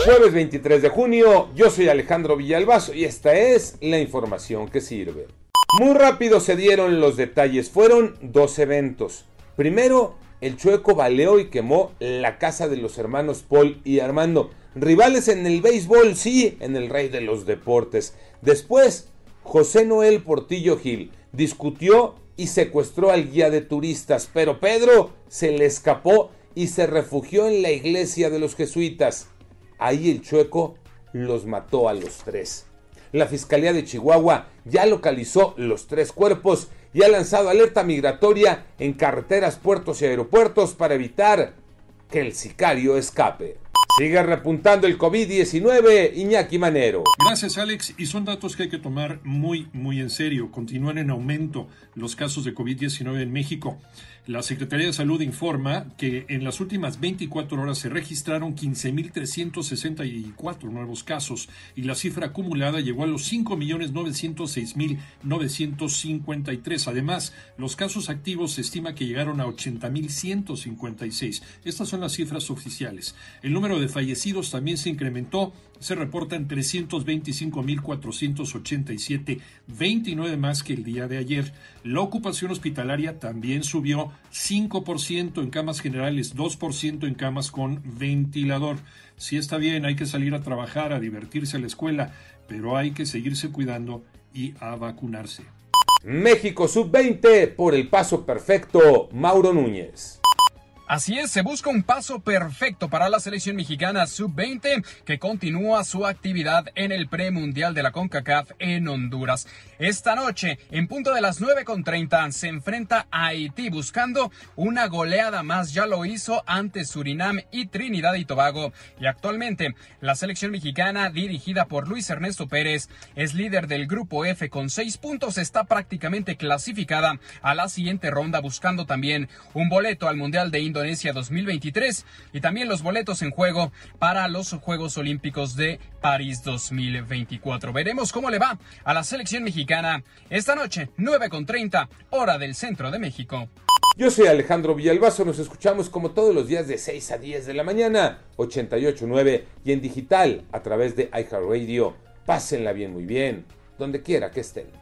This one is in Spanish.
Jueves 23 de junio, yo soy Alejandro Villalbazo y esta es la información que sirve. Muy rápido se dieron los detalles. Fueron dos eventos. Primero, el Chueco baleó y quemó la casa de los hermanos Paul y Armando. Rivales en el béisbol, sí, en el rey de los deportes. Después, José Noel Portillo Gil discutió y secuestró al guía de turistas, pero Pedro se le escapó y se refugió en la iglesia de los jesuitas. Ahí el chueco los mató a los tres. La Fiscalía de Chihuahua ya localizó los tres cuerpos y ha lanzado alerta migratoria en carreteras, puertos y aeropuertos para evitar que el sicario escape. Sigue repuntando el COVID-19, Iñaki Manero. Gracias, Alex. Y son datos que hay que tomar muy, muy en serio. Continúan en aumento los casos de COVID-19 en México. La Secretaría de Salud informa que en las últimas 24 horas se registraron 15.364 nuevos casos y la cifra acumulada llegó a los 5.906.953. Además, los casos activos se estima que llegaron a 80.156. Estas son las cifras oficiales. El número de fallecidos también se incrementó se reportan 325.487, 29 más que el día de ayer. La ocupación hospitalaria también subió 5% en camas generales, 2% en camas con ventilador. Sí está bien, hay que salir a trabajar, a divertirse a la escuela, pero hay que seguirse cuidando y a vacunarse. México sub-20 por el paso perfecto, Mauro Núñez. Así es, se busca un paso perfecto para la selección mexicana sub-20 que continúa su actividad en el premundial de la CONCACAF en Honduras. Esta noche, en punto de las 9.30, se enfrenta a Haití buscando una goleada más. Ya lo hizo ante Surinam y Trinidad y Tobago. Y actualmente, la selección mexicana, dirigida por Luis Ernesto Pérez, es líder del grupo F con seis puntos. Está prácticamente clasificada a la siguiente ronda, buscando también un boleto al Mundial de Indonesia Indonesia 2023 y también los boletos en juego para los Juegos Olímpicos de París 2024. Veremos cómo le va a la selección mexicana esta noche, 9 con 30, hora del centro de México. Yo soy Alejandro Villalbazo, nos escuchamos como todos los días de 6 a 10 de la mañana, 88.9 y en digital a través de iHeartRadio. Pásenla bien, muy bien, donde quiera que estén.